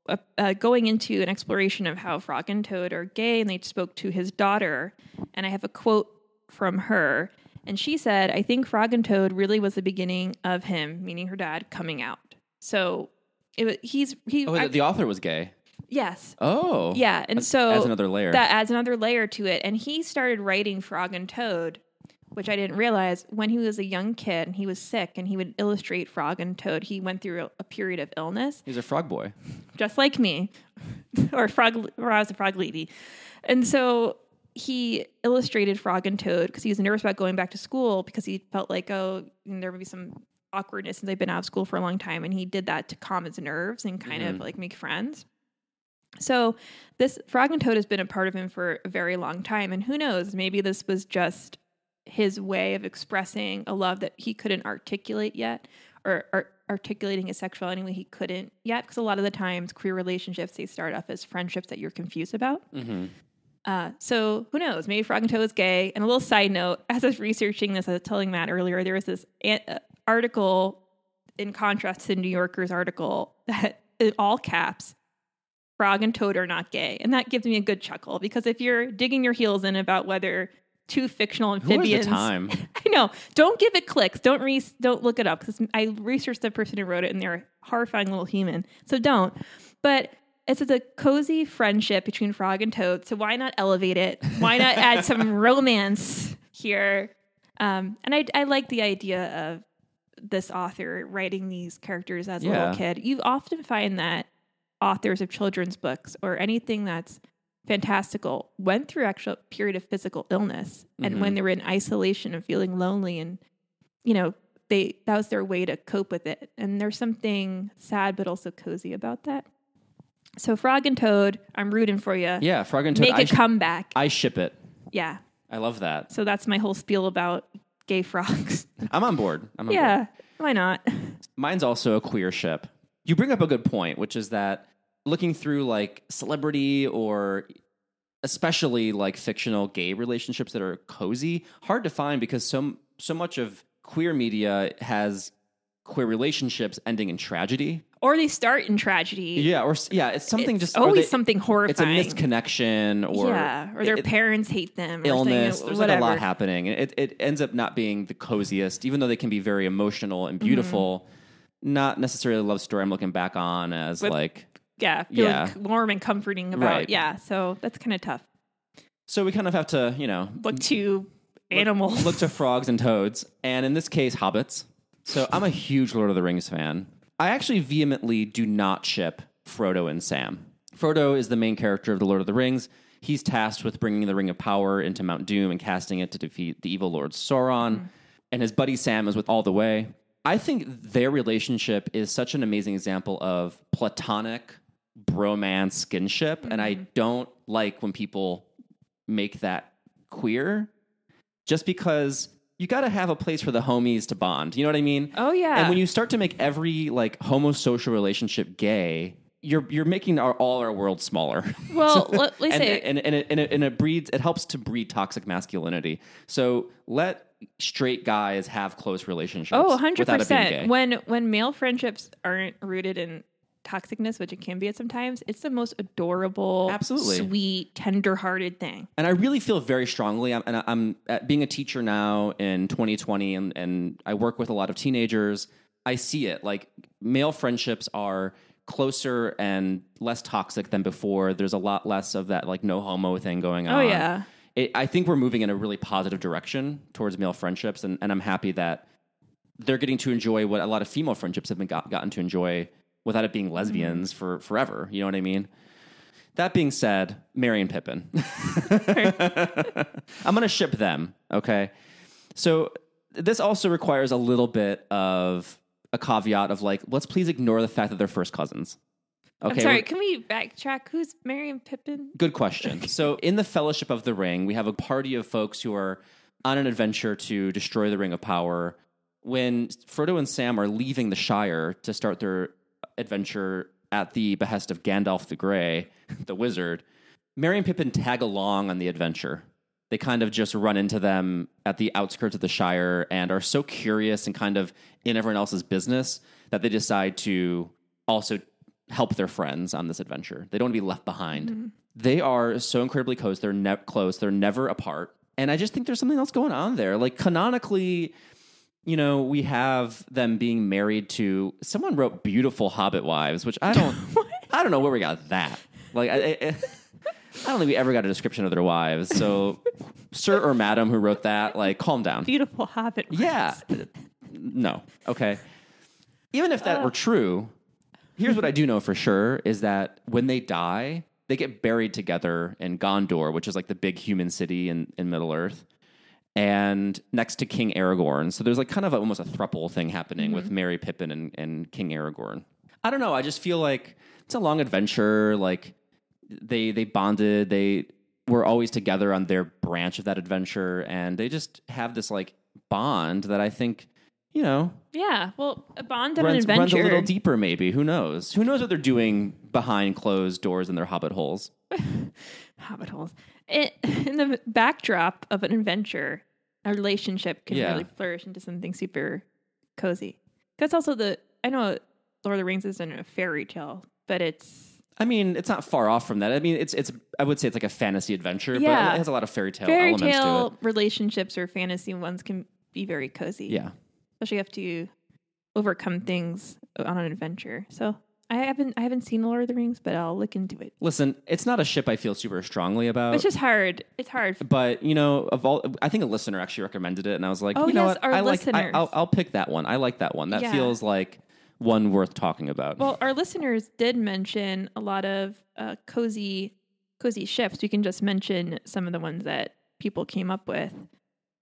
uh, uh, going into an exploration of how Frog and Toad are gay, and they spoke to his daughter. And I have a quote from her, and she said, "I think Frog and Toad really was the beginning of him, meaning her dad, coming out." So it, he's he Oh, I- the, author was gay. yes Oh. yeah, and so adds another layer. That adds another layer to it. And he started writing Frog and Toad, which I didn't realize when he was a young kid and he was sick and he would illustrate Frog and Toad. He went through a, period of illness, He's a frog boy. just like me, or Frog, or I was a Frog lady. And so he illustrated Frog and Toad because he was nervous about going back to school because he felt like, oh, there would be some awkwardness since I've been out of school for a long time. And he did that to calm his nerves and kind of Mhm. like make friends. So this Frog and Toad has been a part of him for a very long time. And who knows, maybe this was just his way of expressing a love that he couldn't articulate yet or, or articulating his sexuality in way he couldn't yet. Because a lot of the times queer relationships, they start off as friendships that you're confused about. hmm Uh, so who knows? Maybe Frog and Toad is gay. And a little side note: as I was researching this, I was telling Matt earlier, there was this an- uh, article in contrast to the New Yorker's article that in all caps, Frog and Toad are not gay, and that gives me a good chuckle because if you're digging your heels in about whether two fictional amphibians. Who has the amphibians, time? I know, don't give it clicks. Don't re- don't look it up because I researched the person who wrote it, and they're a horrifying little human. So don't. But it's a cozy friendship between Frog and Toad. So why not elevate it? Why not add some romance here? Um, and I, I like the idea of this author writing these characters as a Yeah. little kid. You often find that authors of children's books or anything that's fantastical went through actual period of physical illness and Mhm. when they were in isolation and feeling lonely and you know they that was their way to cope with it and there's something sad but also cozy about that so frog and toad i'm rooting for you Yeah, frog and toad. make I, a sh- comeback I ship it. yeah I love that. so that's my whole spiel about gay frogs I'm on board. I'm on board. yeah why not Mine's also a queer ship. You bring up a good point, which is that looking through like celebrity or especially like fictional gay relationships that are cozy, hard to find because so so much of queer media has queer relationships ending in tragedy. Or they start in tragedy. Yeah, or yeah, it's something It's just always they- something horrifying. It's a misconnection or yeah, or their it- parents hate them. Or illness. There's whatever. like a lot happening. It it ends up not being the coziest, even though they can be very emotional and mm-hmm. beautiful. Not necessarily a love story. I'm looking back on as But- like Yeah, feel Yeah. warm and comforting about. Right. Yeah, so that's kind of tough. so we kind of have to you know Look to animals. look to frogs and toads, and in this case, hobbits. So I'm a huge Lord of the Rings fan. I actually vehemently do not ship Frodo and Sam. Frodo is the main character of the Lord of the Rings. He's tasked with bringing the Ring of Power into Mount Doom and casting it to defeat the evil Lord Sauron. Mm-hmm. And his buddy Sam is with all the way. I think their relationship is such an amazing example of platonic bromance skinship. And I mm-hmm. don't like when people make that queer just because you got to have a place for the homies to bond. You know what I mean? Oh, yeah. And when you start to make every like homosocial relationship gay, you're you're making our, all our world smaller. Well, let, let's and, say and, and, it, and, it, and it breeds it helps to breed toxic masculinity. So let straight guys have close relationships. Oh, 100 without it being gay. percent. When when male friendships aren't rooted in toxicness, which it can be at sometimes, it's the most adorable, Absolutely. sweet, tender-hearted thing. and I really feel very strongly. I'm, and I'm at being a teacher now in 2020, and, and I work with a lot of teenagers. I see it like male friendships are closer and less toxic than before. There's a lot less of that like no homo thing going oh, on. Oh yeah. It, I think we're moving in a really positive direction towards male friendships, and, and I'm happy that they're getting to enjoy what a lot of female friendships have been got, gotten to enjoy without it being lesbians mm-hmm. for forever. You know what I mean? That being said, Merry and Pippin. I'm going to ship them. Okay. So this also requires a little bit of a caveat of like, let's please ignore the fact that they're first cousins. Okay. I'm sorry. Can we backtrack? Who's Merry and Pippin? Good question. so, in the Fellowship of the Ring, we have a party of folks who are on an adventure to destroy the Ring of Power. When Frodo and Sam are leaving the Shire to start their adventure at the behest of Gandalf the Grey, the wizard, Merry and Pippin tag along on the adventure. They kind of just run into them at the outskirts of the Shire and are so curious and kind of in everyone else's business that they decide to also help their friends on this adventure. They don't want to be left behind. Mm-hmm. They are so incredibly close. They're ne- close. They're never apart. And I just think there's something else going on there. Like canonically, you know, we have them being married to someone wrote beautiful Hobbit wives, which I don't, I don't know where we got that. Like, I, I, I don't think we ever got a description of their wives. So, sir or madam who wrote that, like, calm down. Beautiful Hobbit. Yeah. No. Okay. Even if that were uh. true, here's what I do know for sure is that when they die, they get buried together in Gondor, which is like the big human city in, in Middle Earth, and next to King Aragorn. So there's like kind of a, almost a thruple thing happening with mm-hmm. Merry Pippin and, and King Aragorn. I don't know. I just feel like it's a long adventure. Like they they bonded. They were always together on their branch of that adventure, and they just have this like bond that I think you know Yeah. Well, a bond on runs, an adventure runs a little deeper. Maybe who knows? Who knows what they're doing behind closed doors in their hobbit holes? Hobbit holes. It, in the backdrop of an adventure, a relationship can Yeah. really flourish into something super cozy. That's also the I know Lord of the Rings isn't a fairy tale, but it's I mean, it's not far off from that. I mean, it's it's. I would say it's like a fantasy adventure, Yeah. but it has a lot of fairy tale fairy elements to it. tale relationships or fantasy ones can be very cozy. Yeah. especially if you have to overcome things on an adventure. So I haven't I haven't seen Lord of the Rings, but I'll look into it. Listen, it's not a ship I feel super strongly about. It's just hard. It's hard. but you know, of all, I think a listener actually recommended it, and I was like, Oh, you know yes, what, our I like, I, listeners. I'll, I'll pick that one. I like that one. That Yeah. feels like one worth talking about. Well, our listeners did mention a lot of uh, cozy, cozy ships. We can just mention some of the ones that people came up with.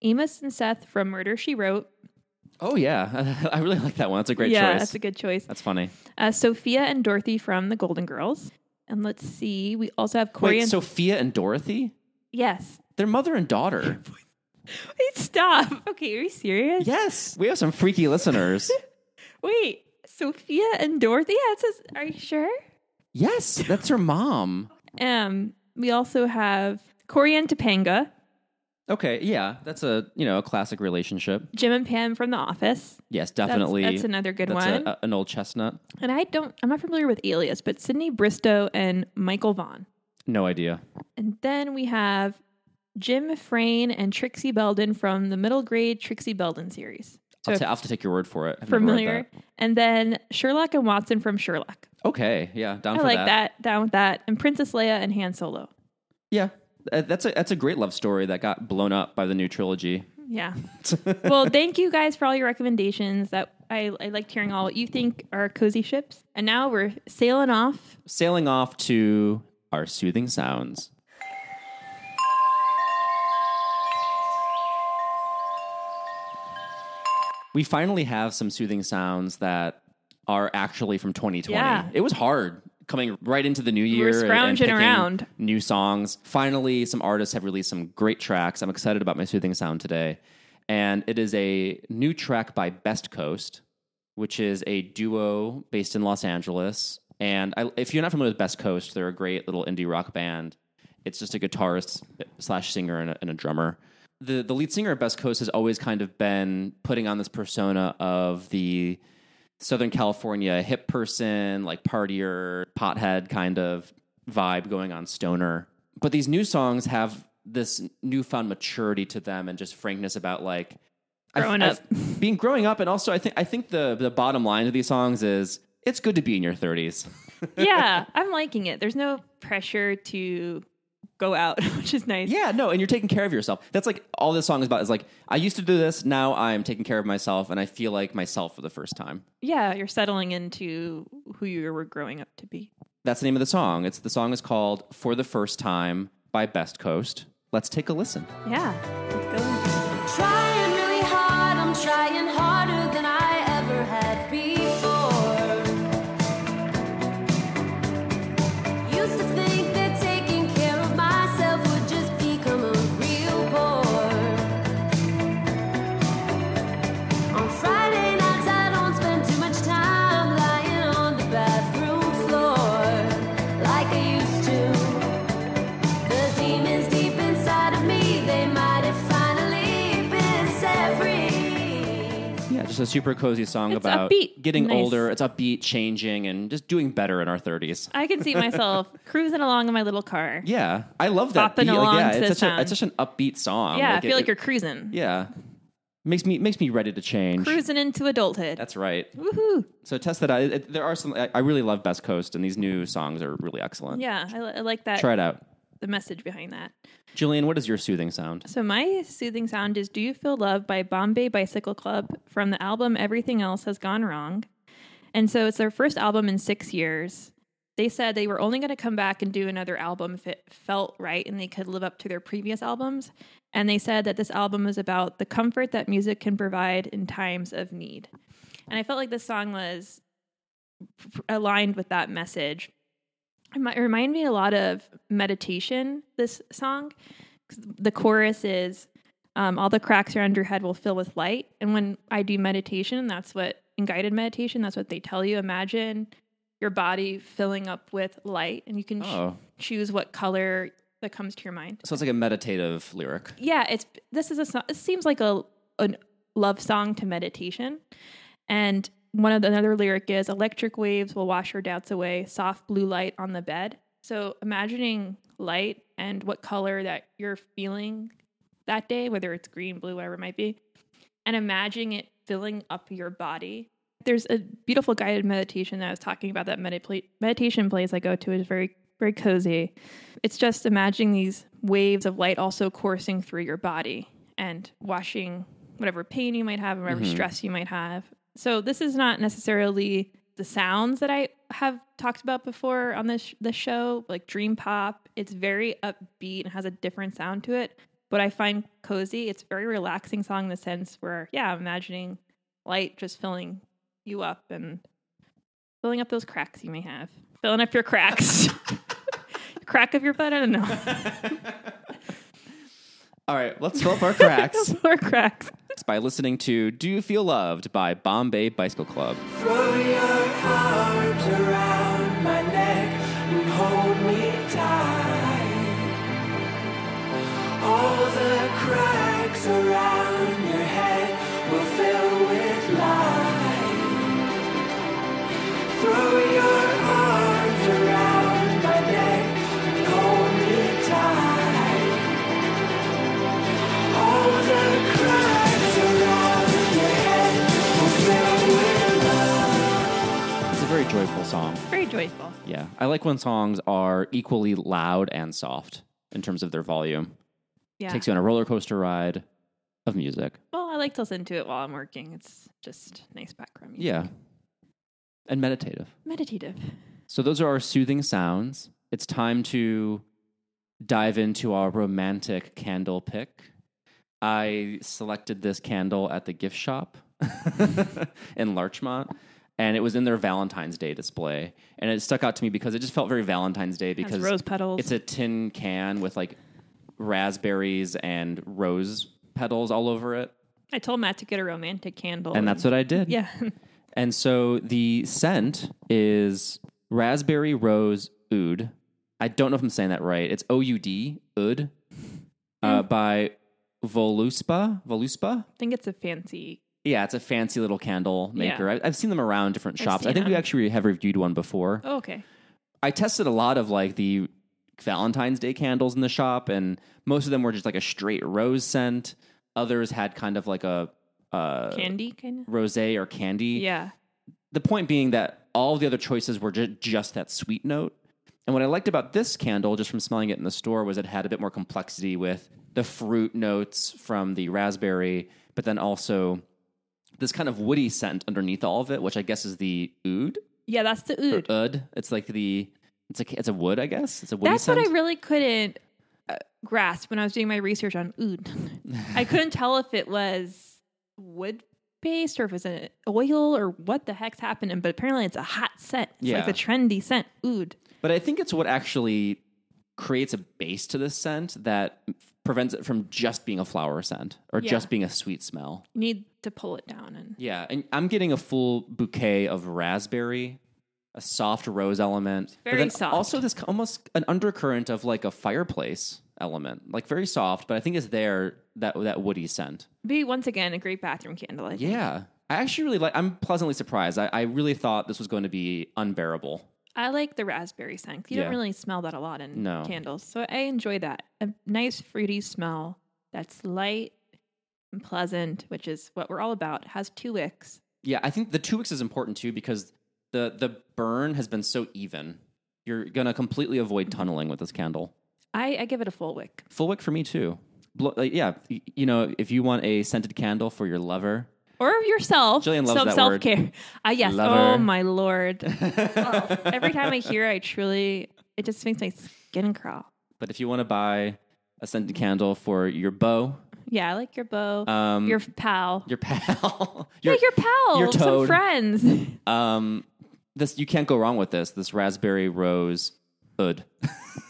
Amos and Seth from Murder She Wrote. Oh yeah, I really like that one. That's a great yeah, choice. that's a good choice. That's funny. Uh, Sophia and Dorothy from The Golden Girls. And let's see, we also have Corey Wait, and Sophia and Dorothy, yes. they're mother and daughter. Wait, stop. Okay, are you serious? yes, we have some freaky listeners. Wait, Sophia and Dorothy. Yeah, it says. Are you sure? yes, that's her mom. Um, we also have Corey and Topanga. Okay, yeah, that's a you know a classic relationship. Jim and Pam from The Office. Yes, definitely. That's, another good That's one. a- a- an old chestnut. and I don't, I'm not familiar with Alias, but Sydney Bristow and Michael Vaughn. No idea. And then we have Jim Frayne and Trixie Belden from the middle grade Trixie Belden series. So I'll, ta- I'll have to take your word for it. I've familiar. And then Sherlock and Watson from Sherlock. Okay, yeah, down I like that. that. Down with that. And Princess Leia and Han Solo. Yeah, Uh, that's a that's a great love story that got blown up by the new trilogy. Yeah. well, thank you guys for all your recommendations. That I, I liked hearing all what you think are cozy ships. And now we're sailing off. Sailing off to our soothing sounds. We finally have some soothing sounds that are actually from 2020. Yeah. It was hard coming right into the new year. were and- and scrounging around. New songs. Finally, some artists have released some great tracks. I'm excited about my soothing sound today. And it is a new track by Best Coast, which is a duo based in Los Angeles. And I, if you're not familiar with Best Coast, they're a great little indie rock band. It's just a guitarist slash singer and a, and a drummer. The the lead singer of Best Coast has always kind of been putting on this persona of the Southern California hip person, like partier, pothead kind of vibe going on stoner. But these new songs have this newfound maturity to them and just frankness about like Growing I- up. being growing up, and also I think I think the the bottom line of these songs is it's good to be in your thirties. yeah, I'm liking it. There's no pressure to go out, which is nice. Yeah, no, and you're taking care of yourself. That's like all this song is about. Is like I used to do this, now I'm taking care of myself, and I feel like myself for the first time. Yeah, you're settling into who you were growing up to be. That's the name of the song. It's the song is called "For the First Time" by Best Coast. Let's take a listen. Yeah. Let's go. Trying a super cozy song It's about upbeat. getting Nice. older. It's upbeat, changing, and just doing better in our thirties. I can see myself cruising along in my little car. Yeah, I love that. Bopping beat. Like, along yeah, to it's such a it's such an upbeat song. Yeah, I it- feel like you're cruising. yeah makes me makes me ready to change. Cruising into adulthood. That's right. Woohoo. So test that out. It, it- there are some. I, I really love Best Coast, and these new songs are really excellent. Yeah, I, I like that. Try it out. The message behind that. Jillian, what is your soothing sound? So my soothing sound is "Do You Feel Loved" by Bombay Bicycle Club from the album "Everything Else Has Gone Wrong," and so it's their first album in six years. They said they were only going to come back and do another album if it felt right and they could live up to their previous albums. And they said that this album is about the comfort that music can provide in times of need. And I felt like this song was aligned with that message. It mi- it reminded me a lot of meditation, this song. The chorus is um, all the cracks around your head will fill with light. And when I do meditation, that's what in guided meditation, that's what they tell you. Imagine your body filling up with light, and you can ch- Oh, choose what color that comes to your mind. so it's like a meditative lyric. Yeah, it's this is a song. It seems like a a love song to meditation, and one of the another lyric is electric waves will wash your doubts away. Soft blue light on the bed. So imagining light and what color that you're feeling that day, whether it's green, blue, whatever it might be, and imagining it filling up your body. There's a beautiful guided meditation that I was talking about. That medita- meditation place I go to is very, very cozy. It's just imagining these waves of light also coursing through your body and washing whatever pain you might have, whatever mm-hmm. stress you might have. So this is not necessarily the sounds that I have talked about before on this the show, like dream pop. It's very upbeat and has a different sound to it. But I find cozy. It's a very relaxing song in the sense where, yeah, I'm imagining light just filling you up and filling up those cracks you may have. Filling up your cracks. Crack of your butt? I don't know. All right, let's fill up our cracks More cracks. by listening to "Do You Feel Loved" by Bombay Bicycle Club. Throw your arms around my neck and hold me tight. All the cracks around like when songs are equally loud and soft in terms of their volume. Yeah. Takes you on a roller coaster ride of music. well, I like to listen to it while I'm working. It's just nice background music. Yeah. And meditative. Meditative. So those are our soothing sounds. It's time to dive into our romantic candle pick. I selected this candle at the gift shop in Larchmont, and it was in their Valentine's Day display. And it stuck out to me because it just felt very Valentine's Day because rose petals. It's a tin can with like raspberries and rose petals all over it. I told Matt to get a romantic candle. And that's what I did. Yeah. And so the scent is raspberry rose oud. I don't know if I'm saying that right. It's O U D oud uh, by Voluspa. Voluspa. I think it's a fancy. Yeah, it's a fancy little candle maker. Yeah. I, I've seen them around different shops. I think we actually have reviewed one before. Oh, okay. I tested a lot of like the Valentine's Day candles in the shop, and most of them were just like a straight rose scent. Others had kind of like a uh, Candy, kind of. rosé or candy. Yeah. the point being that all the other choices were ju- just that sweet note. And what I liked about this candle, just from smelling it in the store, was it had a bit more complexity with the fruit notes from the raspberry, but then also this kind of woody scent underneath all of it, which I guess is the oud. Yeah, that's the oud. oud. It's like the it's a it's a wood, I guess. It's a woody That's scent. what I really couldn't uh, grasp when I was doing my research on oud. I couldn't tell if it was wood based or if it was an oil or what the heck's happening, but apparently it's a hot scent. It's Yeah. like the trendy scent, oud. But I think it's what actually creates a base to this scent that prevents it from just being a flower scent or Yeah. just being a sweet smell. You need to pull it down and Yeah, and I'm getting a full bouquet of raspberry, a soft rose element, but then soft. also this almost an undercurrent of like a fireplace element, like very soft, but I think it's there that that woody scent. be once again a great bathroom candle. I think. Yeah, I actually really like. I'm pleasantly surprised. I, I really thought this was going to be unbearable. I like the raspberry scent. You Yeah. don't really smell that a lot in No. candles. So I enjoy that. A nice fruity smell that's light and pleasant, which is what we're all about. Has two wicks. Yeah, I think the two wicks is important too because the the burn has been so even. You're gonna completely avoid mm-hmm. tunneling with this candle. I, I give it a full wick. Full wick for me too. Blo- like, yeah, you know, if you want a scented candle for your lover, Or yourself. Jillian loves Some that self care. Uh, yes. Lover. Oh my lord. Oh, every time I hear, I truly it just makes my skin crawl. but if you want to buy a scented candle for your beau, Yeah, I like your bow, um, your pal, your pal, yeah, your pal, your some toad. friends. um, this you can't go wrong with this. This raspberry rose oud.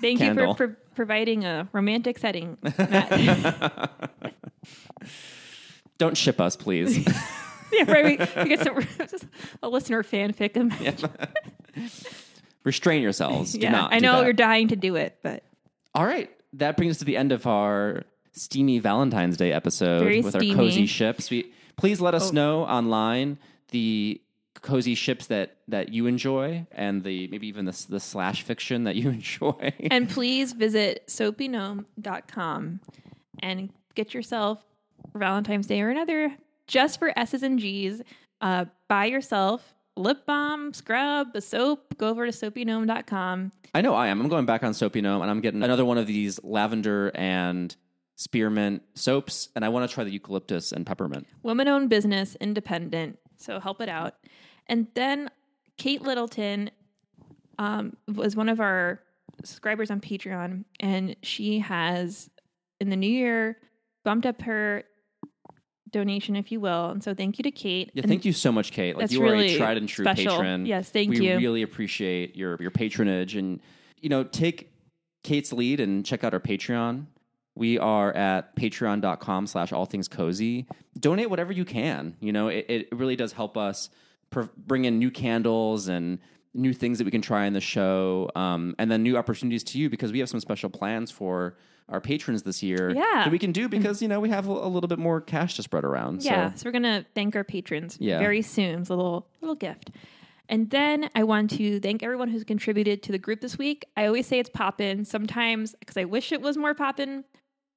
Thank you for pro- providing a romantic setting, Matt. Don't ship us, please. yeah, right. We, we get some a listener fanfic. Yeah. Restrain yourselves. Do yeah, not I know you're dying to do it, but All right. That brings us to the end of our steamy Valentine's Day episode Very with steamy. our cozy ships. We, please let us Oh. know online the cozy ships that, that you enjoy and the maybe even the, the slash fiction that you enjoy. and please visit soapygnome.com and get yourself Valentine's Day or another just for S's and G's. Uh, buy yourself lip balm, scrub, a soap. Go over to soapygnome.com. I know I am. I'm going back on Soapy Gnome and I'm getting another one of these lavender and spearmint soaps. And I want to try the eucalyptus and peppermint. Woman owned business, independent. So help it out. And then Kate Littleton um, was one of our subscribers on Patreon, and she has, in the new year, bumped up her donation, if you will. And so thank you to Kate. Yeah, And thank you so much, Kate. Like That's you are really a tried and true special. patron. Yes, thank we you. really appreciate your your patronage and you know, take Kate's lead and check out our Patreon. We are at patreon.com slash all things cozy. Donate whatever you can. You know, it, it really does help us pr- bring in new candles and new things that we can try in the show, um, and then new opportunities to you because we have some special plans for our patrons this year Yeah. that we can do because you know we have a, a little bit more cash to spread around. Yeah, So so we're gonna thank our patrons Yeah. very soon. It's a little little gift. And then I want to thank everyone who's contributed to the group this week. I always say it's poppin'. Sometimes because I wish it was more poppin',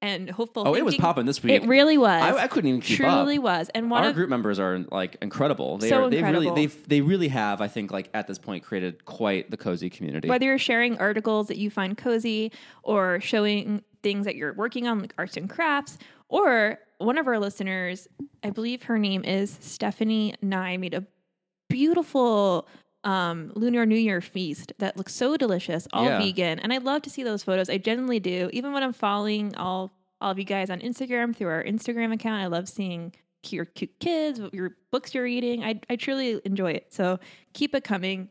and hopeful. Oh, it was thinking- poppin' this week. It really was. I, I couldn't even keep up. Truly was. And one Our of group members are like incredible. They So are, they've really incredible. they've they really have I think like at this point created quite the cozy community. whether you're sharing articles that you find cozy or showing things that you're working on, like arts and crafts, or one of our listeners, I believe her name is Stephanie Nye, made a beautiful um, Lunar New Year feast that looks so delicious, all Yeah. vegan. And I love to see those photos. I genuinely do. Even when I'm following all all of you guys on Instagram through our Instagram account, I love seeing your cute kids, what your books you're reading. I, I truly enjoy it. So keep it coming.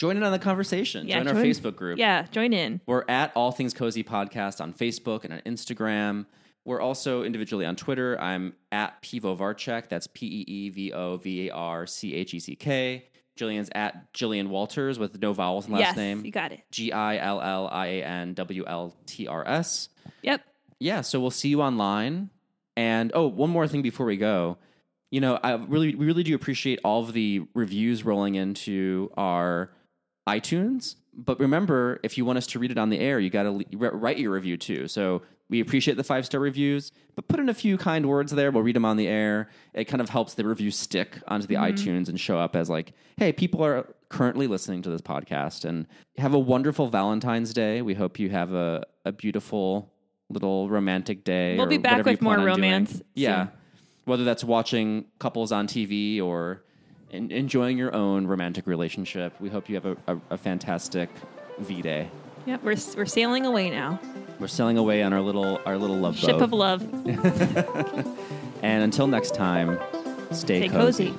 Join in on the conversation. Yeah, join our Facebook group. Yeah, join in. We're at All Things Cozy Podcast on Facebook and on Instagram. We're also individually on Twitter. I'm at Peevo Varcheck. That's P E E V O V A R C H E C K. Jillian's at Jillian Walters with no vowels in last yes, name. you got it. G I L L I A N W L T R S. Yep. yeah, so we'll see you online. And oh, one more thing before we go. You know, I really we really do appreciate all of the reviews rolling into our iTunes. But remember, if you want us to read it on the air, you got to write your review too. So we appreciate the five star reviews, but put in a few kind words there. We'll read them on the air. It kind of helps the review stick onto the mm-hmm. iTunes and show up as like, hey, people are currently listening to this podcast. And have a wonderful Valentine's Day. We hope you have a, a beautiful little romantic day. We'll or be back with more romance Yeah. Whether that's watching couples on TV or en- enjoying your own romantic relationship, we hope you have a, a, a fantastic V Day. Yep. We're we're sailing away now. We're sailing away on our little our little love Ship boat. of love. and until next time, stay, Stay cozy.